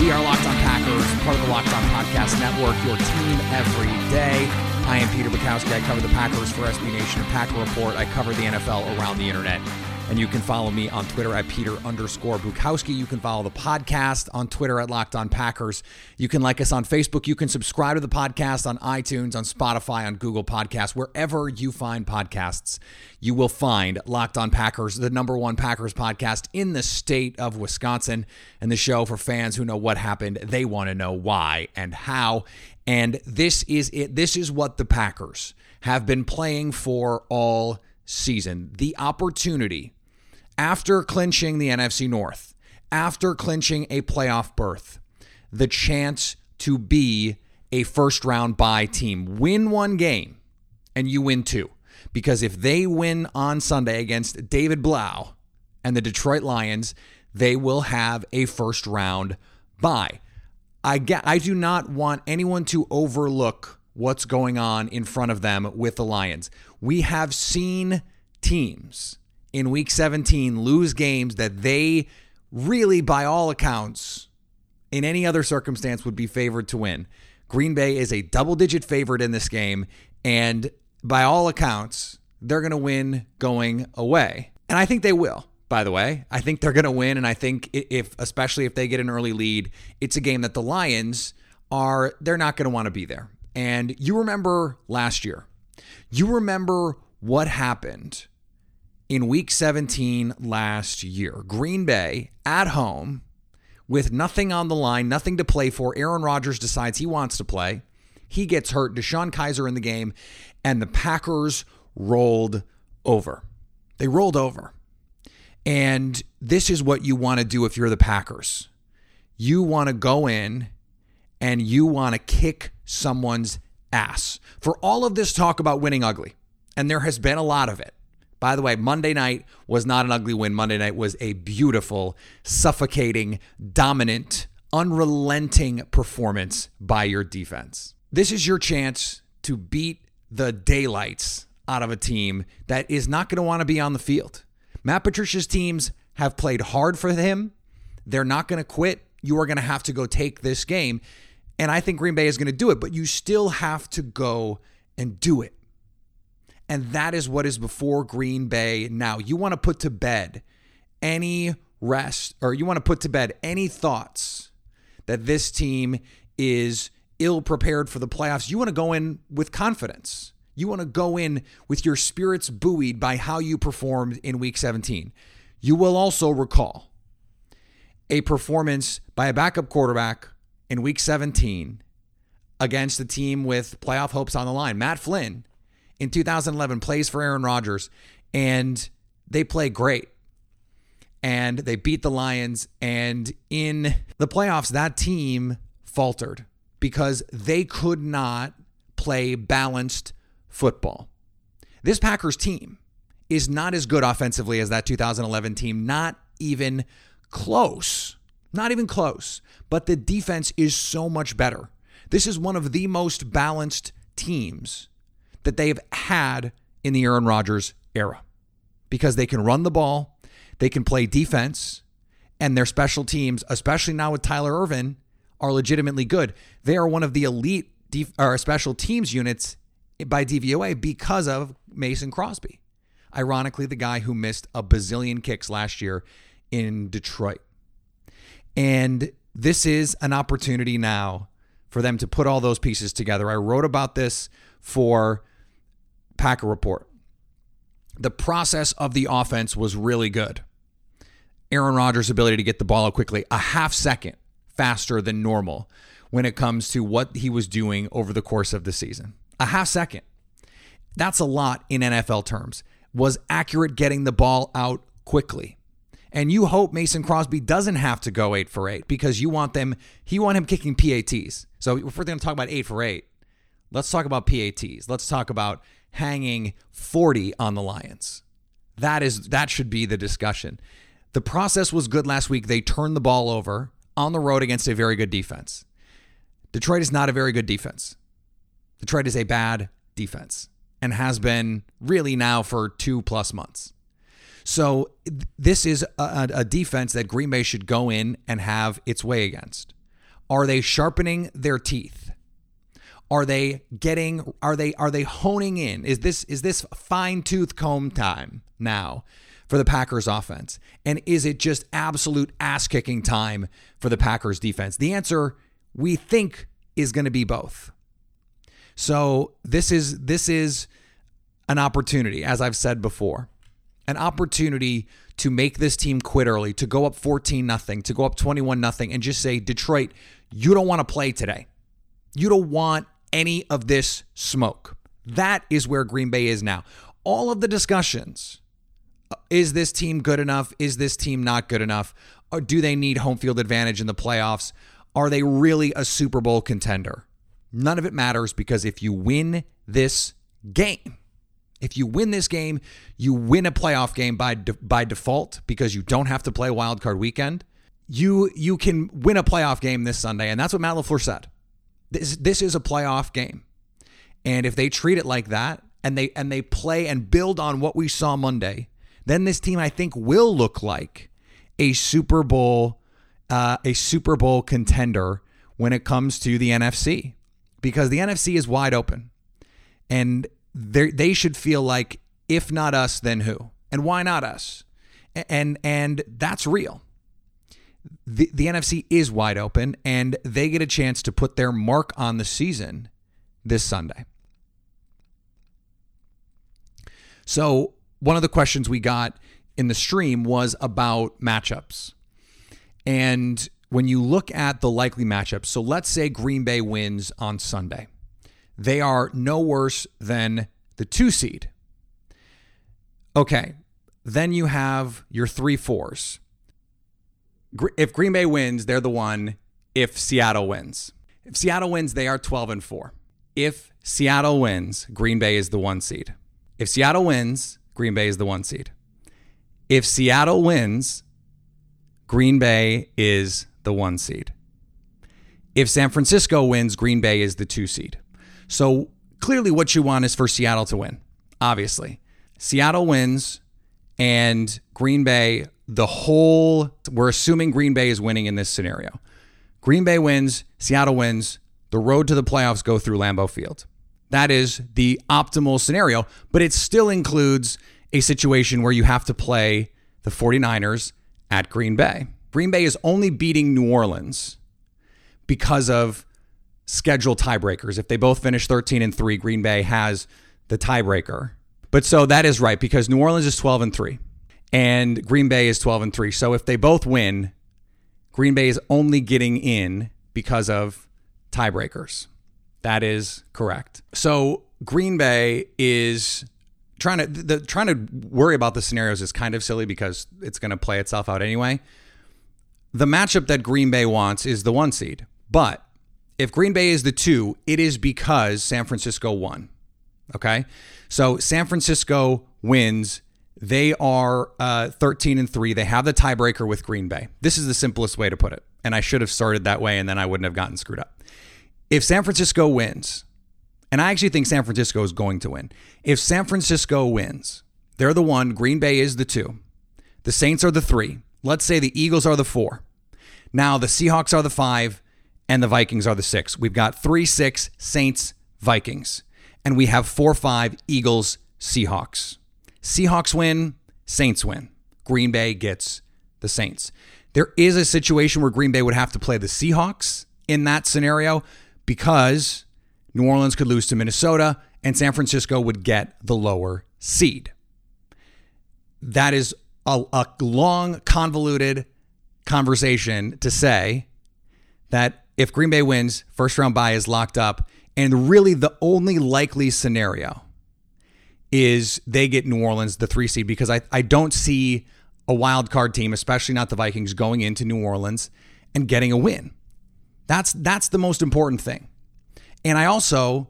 We are Locked On Packers, part of the Locked On Podcast Network, your team every day. I am Peter Bukowski. I cover the Packers for SB Nation and Packer Report. I cover the NFL around the internet. And you can follow me on Twitter at Peter underscore Bukowski. You can follow the podcast on Twitter at Locked On Packers. You can like us on Facebook. You can subscribe to the podcast on iTunes, on Spotify, on Google Podcasts. Wherever you find podcasts, you will find Locked On Packers, the number one Packers podcast in the state of Wisconsin, and the show for fans who know what happened. They want to know why and how. And this is it. This is what the Packers have been playing for all season. The opportunity after clinching the NFC North, after clinching a playoff berth, the chance to be a first round bye team. Win one game and you win two. Because if they win on Sunday against David Blough and the Detroit Lions, they will have a first round bye. I get I do not want anyone to overlook what's going on in front of them with the Lions. We have seen teams in week 17 lose games that they really, by all accounts, in any other circumstance, would be favored to win. Green Bay is a double digit favorite in this game, and by all accounts, they're going to win going away. And I think they will, by the way. I think they're going to win, and I think if, especially if they get an early lead, it's a game that the Lions are, they're not going to want to be there. And you remember last year, you remember what happened in week 17 last year. Green Bay at home with nothing on the line, nothing to play for. Aaron Rodgers decides he wants to play. He gets hurt. DeShone Kizer in the game, and the Packers rolled over. They rolled over. And this is what you want to do if you're the Packers. You want to go in and you want to kick someone's ass. For all of this talk about winning ugly, and there has been a lot of it, by the way, Monday night was not an ugly win. Monday night was a beautiful, suffocating, dominant, unrelenting performance by your defense. This is your chance to beat the daylights out of a team that is not going to want to be on the field. Matt Patricia's teams have played hard for him. They're not going to quit. You are going to have to go take this game. And I think Green Bay is going to do it, but you still have to go and do it. And that is what is before Green Bay now. You want to put to bed any rest, or you want to put to bed any thoughts that this team is ill prepared for the playoffs. You want to go in with confidence. You want to go in with your spirits buoyed by how you performed in week 17. You will also recall a performance by a backup quarterback in week 17 against a team with playoff hopes on the line. Matt Flynn in 2011 plays for Aaron Rodgers, and they play great. And they beat the Lions. And in the playoffs, that team faltered because they could not play balanced football. This Packers team is not as good offensively as that 2011 team, not even close. Not even close. But the defense is so much better. This is one of the most balanced teams that they've had in the Aaron Rodgers era because they can run the ball, they can play defense, and their special teams, especially now with Tyler Ervin, are legitimately good. They are one of the elite def- or special teams units by DVOA because of Mason Crosby. Ironically, the guy who missed a bazillion kicks last year in Detroit. And this is an opportunity now for them to put all those pieces together. I wrote about this for Packer Report. The process of the offense was really good. Aaron Rodgers' ability to get the ball out quickly, a half second faster than normal when it comes to what he was doing over the course of the season. A half second. That's a lot in NFL terms. Was accurate getting the ball out quickly. And you hope Mason Crosby doesn't have to go eight for eight because you want them, he want him kicking PATs. So if we're going to talk about eight for eight, let's talk about PATs. Let's talk about hanging 40 on the Lions. That is that should be the discussion. The process was good last week. They turned the ball over on the road against a very good defense. Detroit is not a very good defense. Detroit is a bad defense and has been really now for two plus months. So this is a, a, defense that Green Bay should go in and have its way against. Are they sharpening their teeth? Are they getting? Are they are they honing in? Is this is this fine tooth comb time now for the Packers offense? And is it just absolute ass kicking time for the Packers defense? The answer we think is going to be both. So this is this is an opportunity, as I've said before, an opportunity to make this team quit early, to go up 14 nothing, to go up 21 nothing and just say, "Detroit, you don't want to play today. You don't want any of this smoke." That is where Green Bay is now. All of the discussions uh, is this team good enough? Is this team not good enough? Or do they need home field advantage in the playoffs? Are they really a Super Bowl contender? None of it matters because if you win this game, if you win this game, you win a playoff game by de- by default because you don't have to play wild card weekend. You you can win a playoff game this Sunday, and that's what Matt LaFleur said. This this is a playoff game, and if they treat it like that, and they and they play and build on what we saw Monday, then this team I think will look like a Super Bowl uh, a Super Bowl contender when it comes to the NFC because the NFC is wide open, and they should feel like if not us, then who? And why not us? And and that's real. The, the NFC is wide open, and they get a chance to put their mark on the season this Sunday. So, one of the questions we got in the stream was about matchups. And when you look at the likely matchups, so let's say Green Bay wins on Sunday, they are no worse than the two seed. Okay, then you have your three fours. If Green Bay wins, they're the one. If Seattle wins, if Seattle wins, they are 12 and 4. If Seattle wins, Green Bay is the one seed. If Seattle wins, Green Bay is the one seed. If Seattle wins, Green Bay is the one seed. If San Francisco wins, Green Bay is the two seed. So clearly, what you want is for Seattle to win, obviously. Seattle wins, and Green Bay, the whole, we're assuming Green Bay is winning in this scenario. Green Bay wins, Seattle wins, the road to the playoffs go through Lambeau Field. That is the optimal scenario, but it still includes a situation where you have to play the 49ers at Green Bay. Green Bay is only beating New Orleans because of schedule tiebreakers. If they both finish 13 and 3, Green Bay has the tiebreaker. But so that is right because New Orleans is 12 and 3 and Green Bay is 12 and 3. So if they both win, Green Bay is only getting in because of tiebreakers. That is correct. So Green Bay is trying to the, trying to worry about the scenarios is kind of silly because it's going to play itself out anyway. The matchup that Green Bay wants is the one seed, but if Green Bay is the two, it is because San Francisco won. Okay, so San Francisco wins. They are uh, 13 and three. They have the tiebreaker with Green Bay. This is the simplest way to put it, and I should have started that way, and then I wouldn't have gotten screwed up. If San Francisco wins, and I actually think San Francisco is going to win. If San Francisco wins, they're the one, Green Bay is the two, the Saints are the three. Let's say the Eagles are the four. Now the Seahawks are the five, and the Vikings are the six. We've got three, six, Saints, Vikings, and we have four, five, Eagles, Seahawks. Seahawks win, Saints win. Green Bay gets the Saints. There is a situation where Green Bay would have to play the Seahawks in that scenario because New Orleans could lose to Minnesota, and San Francisco would get the lower seed. That is a, a long, convoluted conversation to say that if Green Bay wins, first round bye is locked up. And really, the only likely scenario is they get New Orleans, the three seed, because I, I don't see a wild card team, especially not the Vikings, going into New Orleans and getting a win. That's that's the most important thing. And I also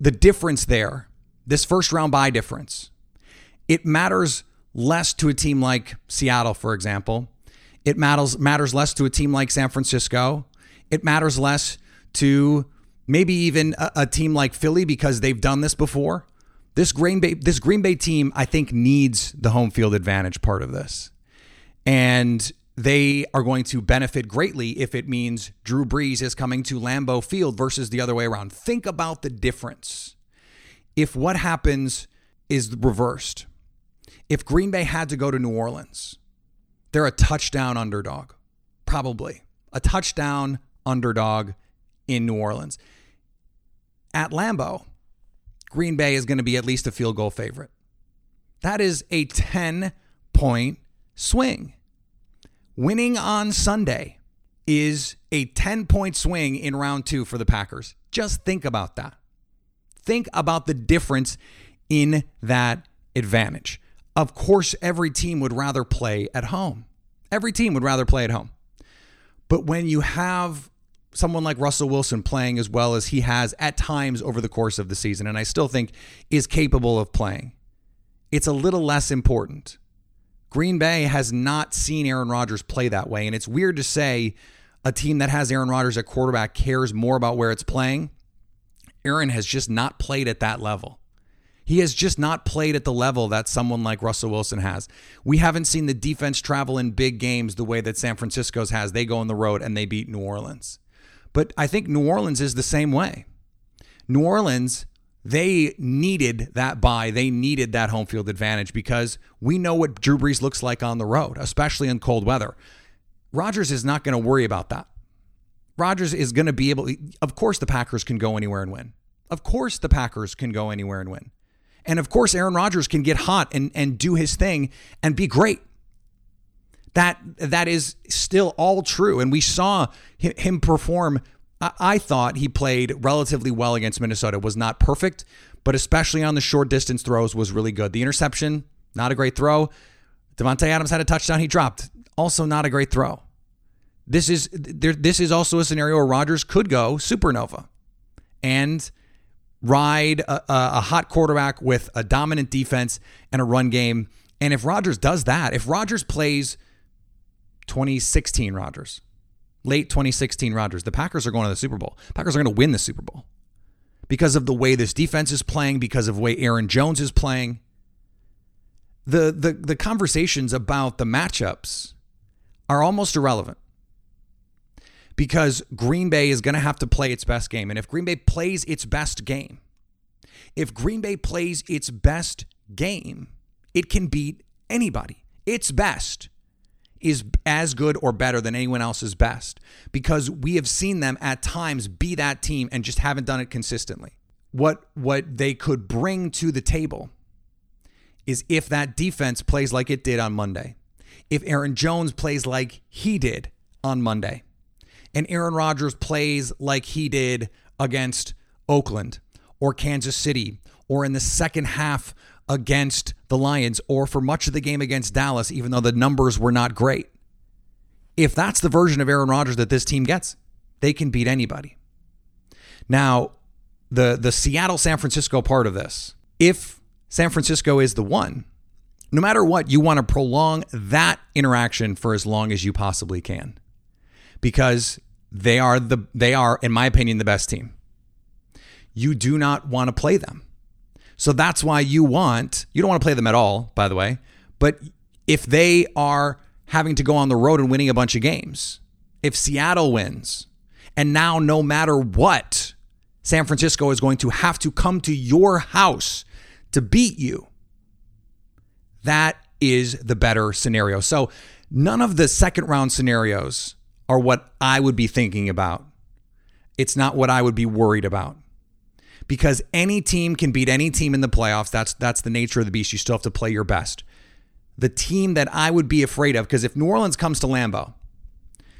the difference there, this first round bye difference, it matters less to a team like Seattle, for example. It matters matters less to a team like San Francisco. It matters less to maybe even a, a team like Philly because they've done this before. This Green Bay this Green Bay team I think needs the home field advantage part of this. And they are going to benefit greatly if it means Drew Brees is coming to Lambeau Field versus the other way around. Think about the difference. If what happens is reversed, if Green Bay had to go to New Orleans, they're a touchdown underdog, probably a touchdown underdog in New Orleans. At Lambeau, Green Bay is going to be at least a field goal favorite. That is a 10 point swing. Winning on Sunday is a 10 point swing in round two for the Packers. Just think about that. Think about the difference in that advantage. Of course, every team would rather play at home. Every team would rather play at home. But when you have someone like Russell Wilson playing as well as he has at times over the course of the season, and I still think is capable of playing, it's a little less important. Green Bay has not seen Aaron Rodgers play that way. And it's weird to say a team that has Aaron Rodgers at quarterback cares more about where it's playing. Aaron has just not played at that level. He has just not played at the level that someone like Russell Wilson has. We haven't seen the defense travel in big games the way that San Francisco's has. They go on the road and they beat New Orleans. But I think New Orleans is the same way. New Orleans they needed that bye. They needed that home field advantage because we know what Drew Brees looks like on the road, especially in cold weather. Rodgers is not going to worry about that. Rodgers is going to be able, of course, the Packers can go anywhere and win. Of course, the Packers can go anywhere and win. And of course, Aaron Rodgers can get hot and, and do his thing and be great. That that is still all true. And we saw him perform I thought he played relatively well against Minnesota. Was not perfect, but especially on the short distance throws was really good. The interception, not a great throw. Davante Adams had a touchdown he dropped. Also not a great throw. This is there, this is also a scenario where Rodgers could go supernova and ride a, a hot quarterback with a dominant defense and a run game. And if Rodgers does that, if Rodgers plays 2016 Rodgers, late 2016 Rodgers. The Packers are going to the Super Bowl. Packers are going to win the Super Bowl because of the way this defense is playing, because of the way Aaron Jones is playing. The the the conversations about the matchups are almost irrelevant. Because Green Bay is going to have to play its best game. And if Green Bay plays its best game, if Green Bay plays its best game, it can beat anybody. Its best is as good or better than anyone else's best because we have seen them at times be that team and just haven't done it consistently. What what they could bring to the table is if that defense plays like it did on Monday. If Aaron Jones plays like he did on Monday. And Aaron Rodgers plays like he did against Oakland or Kansas City or in the second half against the Lions or for much of the game against Dallas, even though the numbers were not great. If that's the version of Aaron Rodgers that this team gets, they can beat anybody. Now, the the Seattle San Francisco part of this, if San Francisco is the one, no matter what, you want to prolong that interaction for as long as you possibly can. Because they are the they are in my opinion the best team. You do not want to play them. So that's why you want, you don't want to play them at all, by the way. But if they are having to go on the road and winning a bunch of games, if Seattle wins, and now no matter what, San Francisco is going to have to come to your house to beat you, that is the better scenario. So none of the second round scenarios are what I would be thinking about. It's not what I would be worried about because any team can beat any team in the playoffs. That's that's the nature of the beast. You still have to play your best. The team that I would be afraid of, because if New Orleans comes to Lambeau,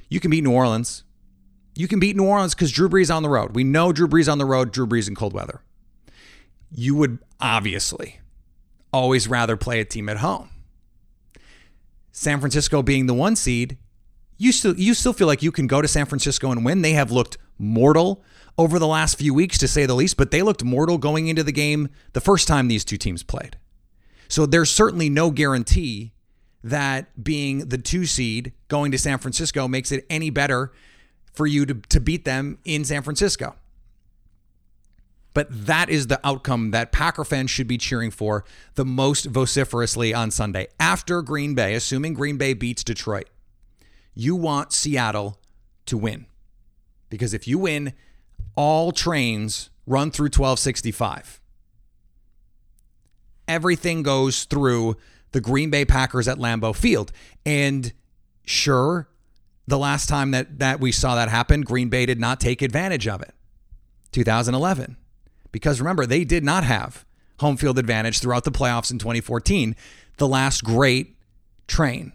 you can beat New Orleans. You can beat New Orleans because Drew Brees on the road. We know Drew Brees on the road, Drew Brees in cold weather. You would obviously always rather play a team at home. San Francisco being the one seed, you still you still feel like you can go to San Francisco and win. They have looked mortal over the last few weeks, to say the least, but they looked mortal going into the game the first time these two teams played. So there's certainly no guarantee that being the two seed going to San Francisco makes it any better for you to, to beat them in San Francisco. But that is the outcome that Packer fans should be cheering for the most vociferously on Sunday. After Green Bay, assuming Green Bay beats Detroit, you want Seattle to win. Because if you win, all trains run through 1265. Everything goes through the Green Bay Packers at Lambeau Field. And sure, the last time that, that we saw that happen, Green Bay did not take advantage of it. 2011. Because remember, they did not have home field advantage throughout the playoffs in 2014, the last great train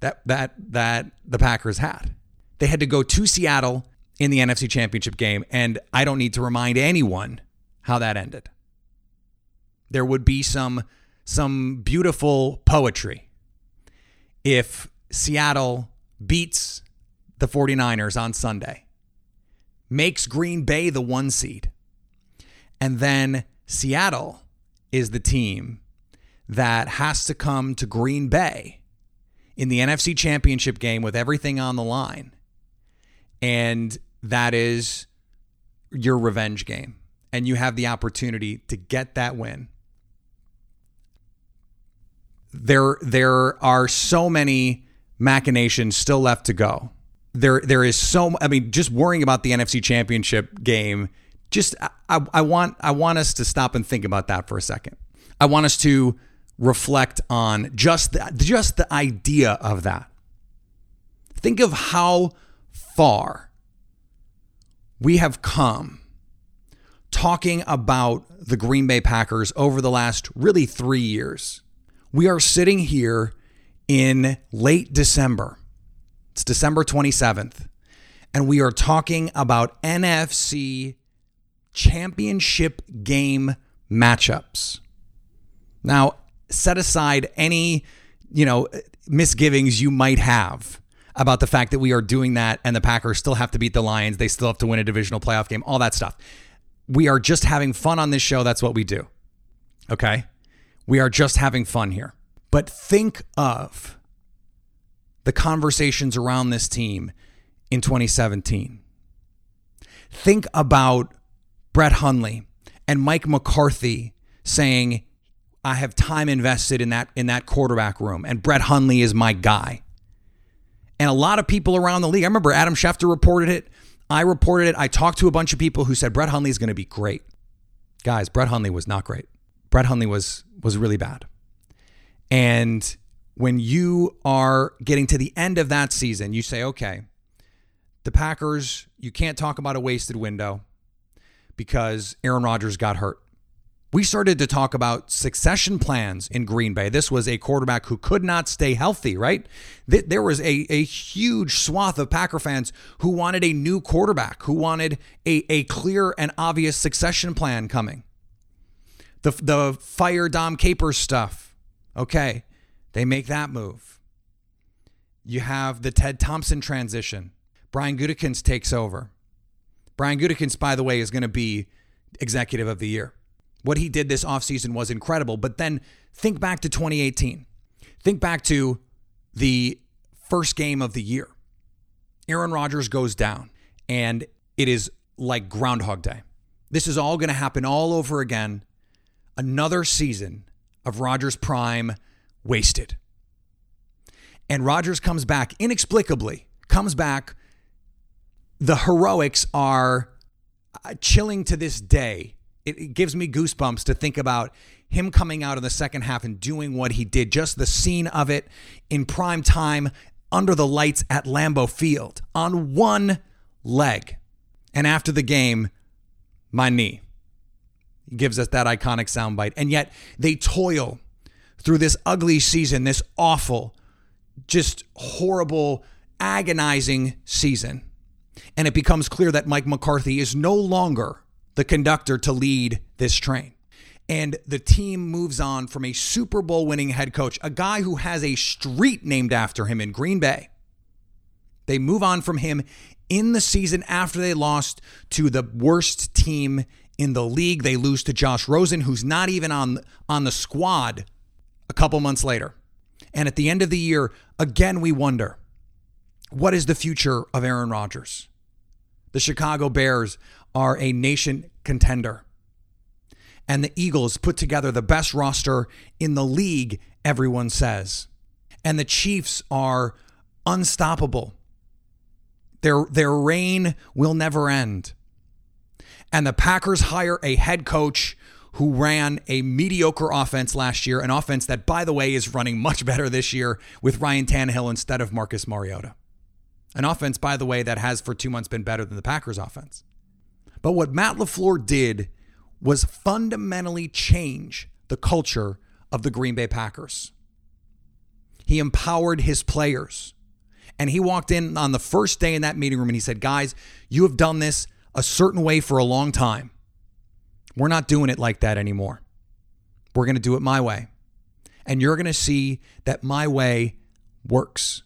that that that the Packers had. They had to go to Seattle in the NFC Championship game, and I don't need to remind anyone how that ended. There would be some some beautiful poetry if Seattle beats the 49ers on Sunday, makes Green Bay the one seed, and then Seattle is the team that has to come to Green Bay in the NFC Championship game with everything on the line. And that is your revenge game. And you have the opportunity to get that win. There, there are so many machinations still left to go. There, there is so. I mean, just worrying about the NFC Championship game. Just, I, I want, I want us to stop and think about that for a second. I want us to reflect on just the, just the idea of that. Think of how far we have come talking about the Green Bay Packers over the last really three years. We are sitting here in late December. It's December 27th. And we are talking about NFC championship game matchups. Now, set aside any, you know, misgivings you might have about the fact that we are doing that and the Packers still have to beat the Lions. They still have to win a divisional playoff game, all that stuff. We are just having fun on this show. That's what we do. Okay. We are just having fun here. But think of the conversations around this team in 2017. Think about Brett Hundley and Mike McCarthy saying, I have time invested in that in that quarterback room, and Brett Hundley is my guy. And a lot of people around the league, I remember Adam Schefter reported it. I reported it. I talked to a bunch of people who said Brett Hundley is going to be great. Guys, Brett Hundley was not great. Brett Hundley was was really bad. And when you are getting to the end of that season, you say, okay, the Packers, you can't talk about a wasted window because Aaron Rodgers got hurt we started to talk about succession plans in Green Bay. This was a quarterback who could not stay healthy, right? There was a, a huge swath of Packer fans who wanted a new quarterback, who wanted a, a clear and obvious succession plan coming. The, the fire Dom Capers stuff, okay, they make that move. You have the Ted Thompson transition. Brian Gutekunst takes over. Brian Gutekunst, by the way, is going to be executive of the year. What he did this offseason was incredible. But then think back to 2018. Think back to the first game of the year. Aaron Rodgers goes down, and it is like Groundhog Day. This is all going to happen all over again. Another season of Rodgers Prime wasted. And Rodgers comes back inexplicably, comes back. The heroics are uh, chilling to this day it, it gives me goosebumps to think about him coming out in the second half and doing what he did. Just the scene of it in prime time under the lights at Lambeau Field on one leg. And after the game, my knee. He gives us that iconic soundbite. And yet they toil through this ugly season, this awful, just horrible, agonizing season. And it becomes clear that Mike McCarthy is no longer the conductor to lead this train. and the team moves on from a Super Bowl winning head coach, a guy who has a street named after him in Green Bay. They move on from him in the season after they lost to the worst team in the league. They lose to Josh Rosen, who's not even on on the squad a couple months later. And at the end of the year, again we wonder, what is the future of Aaron Rodgers? The Chicago Bears are a nation contender. And the Eagles put together the best roster in the league, everyone says. And the Chiefs are unstoppable. Their, their reign will never end. And the Packers hire a head coach who ran a mediocre offense last year, an offense that, by the way, is running much better this year with Ryan Tannehill instead of Marcus Mariota. An offense, by the way, that has for two months been better than the Packers offense. But what Matt LaFleur did was fundamentally change the culture of the Green Bay Packers. He empowered his players. And he walked in on the first day in that meeting room and he said, Guys, you have done this a certain way for a long time. We're not doing it like that anymore. We're going to do it my way. And you're going to see that my way works.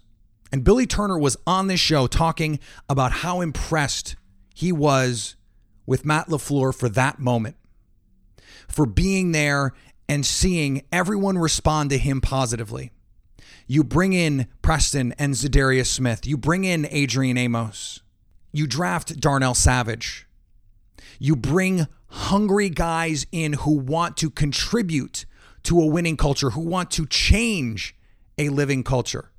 And Billy Turner was on this show talking about how impressed he was with Matt LaFleur for that moment, for being there and seeing everyone respond to him positively. You bring in Preston and Za'Darius Smith. You bring in Adrian Amos. You draft Darnell Savage. You bring hungry guys in who want to contribute to a winning culture, who want to change a living culture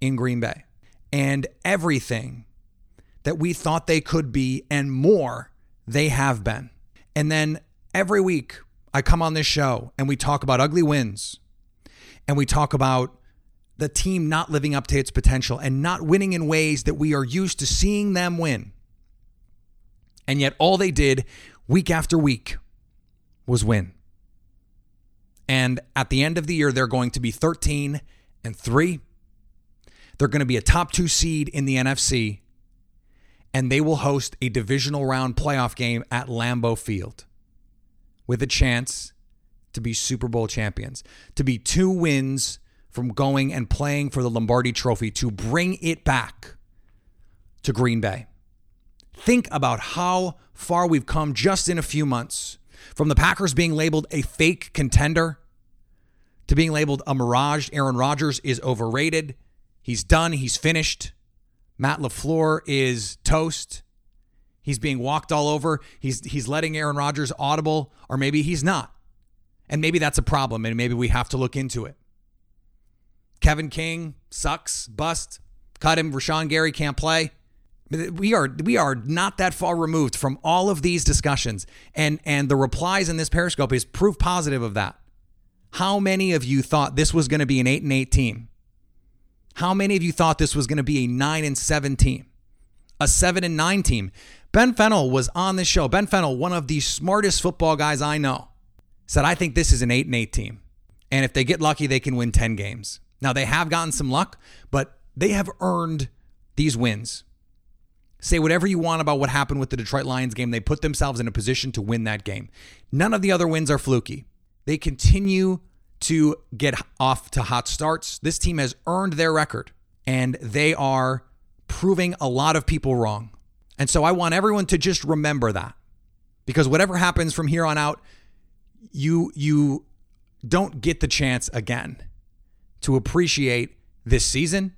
in Green Bay. And everything that we thought they could be and more, they have been. And then every week, I come on this show and we talk about ugly wins and we talk about the team not living up to its potential and not winning in ways that we are used to seeing them win. And yet, all they did week after week was win. And at the end of the year, they're going to be 13 and 3. They're going to be a top two seed in the NFC, and they will host a divisional round playoff game at Lambeau Field with a chance to be Super Bowl champions, to be two wins from going and playing for the Lombardi Trophy, to bring it back to Green Bay. Think about how far we've come just in a few months from the Packers being labeled a fake contender to being labeled a mirage. Aaron Rodgers is overrated. He's done. He's finished. Matt LaFleur is toast. He's being walked all over. He's he's letting Aaron Rodgers audible, or maybe he's not. And maybe that's a problem, and maybe we have to look into it. Kevin King sucks, bust, cut him. Rashan Gary can't play. We are we are not that far removed from all of these discussions, and and the replies in this Periscope is proof positive of that. How many of you thought this was going to be an eight and eight team? How many of you thought this was going to be a nine and seven team, a seven and nine team? Ben Fennell was on this show. Ben Fennell, one of the smartest football guys I know, said, "I think this is an eight and eight team, and if they get lucky, they can win ten games." Now they have gotten some luck, but they have earned these wins. Say whatever you want about what happened with the Detroit Lions game. They put themselves in a position to win that game. None of the other wins are fluky. They continue to get off to hot starts. This team has earned their record and they are proving a lot of people wrong. And so I want everyone to just remember that. Because whatever happens from here on out, you you don't get the chance again to appreciate this season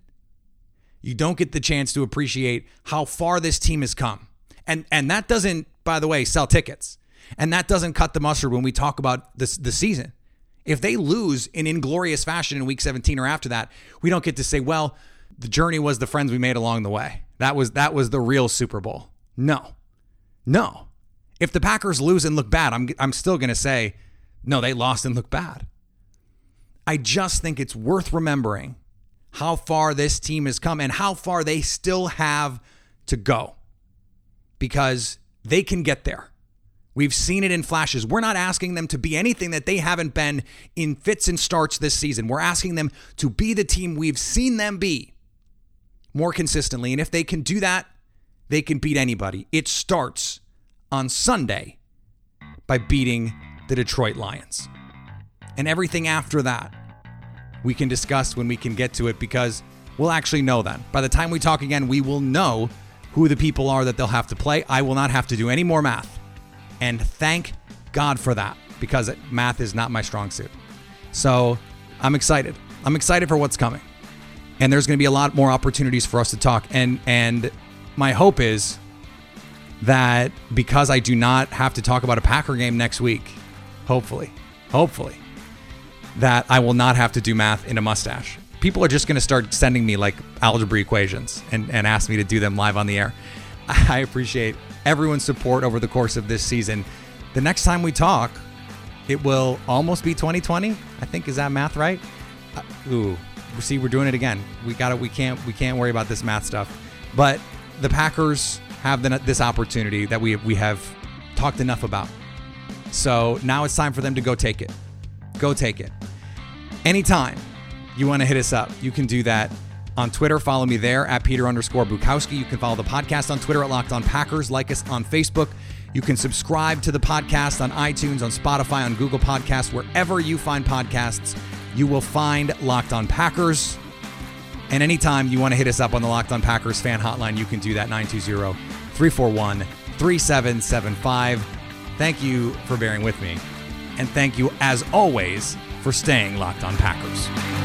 you don't get the chance to appreciate how far this team has come. And and that doesn't, by the way, sell tickets. And that doesn't cut the mustard when we talk about this the season. If they lose in inglorious fashion in week 17 or after that, we don't get to say, well, the journey was the friends we made along the way. That was that was the real Super Bowl. No. No. If the Packers lose and look bad, I'm I'm still going to say, no, they lost and look bad. I just think it's worth remembering how far this team has come and how far they still have to go because they can get there. We've seen it in flashes. We're not asking them to be anything that they haven't been in fits and starts this season. We're asking them to be the team we've seen them be more consistently. And if they can do that, they can beat anybody. It starts on Sunday by beating the Detroit Lions. And everything after that, we can discuss when we can get to it because we'll actually know then. By the time we talk again, we will know who the people are that they'll have to play. I will not have to do any more math. And thank God for that because math is not my strong suit. So I'm excited. I'm excited for what's coming. And there's going to be a lot more opportunities for us to talk. And and my hope is that because I do not have to talk about a Packer game next week, hopefully, hopefully, that I will not have to do math in a mustache. People are just going to start sending me like algebra equations and, and ask me to do them live on the air. I appreciate everyone's support over the course of this season. The next time we talk, it will almost be 2020. I think is that math right? Uh, ooh, see, we're doing it again. We got to We can't. We can't worry about this math stuff. But the Packers have the, this opportunity that we we have talked enough about. So now it's time for them to go take it. Go take it. Anytime you want to hit us up, you can do that on Twitter. Follow me there at Peter underscore Bukowski. You can follow the podcast on Twitter at Locked On Packers. Like us on Facebook. You can subscribe to the podcast on iTunes, on Spotify, on Google Podcasts, wherever you find podcasts. You will find Locked On Packers. And anytime you want to hit us up on the Locked On Packers fan hotline, you can do that 920 341 3775. Thank you for bearing with me. And thank you, as always, for staying locked on Packers.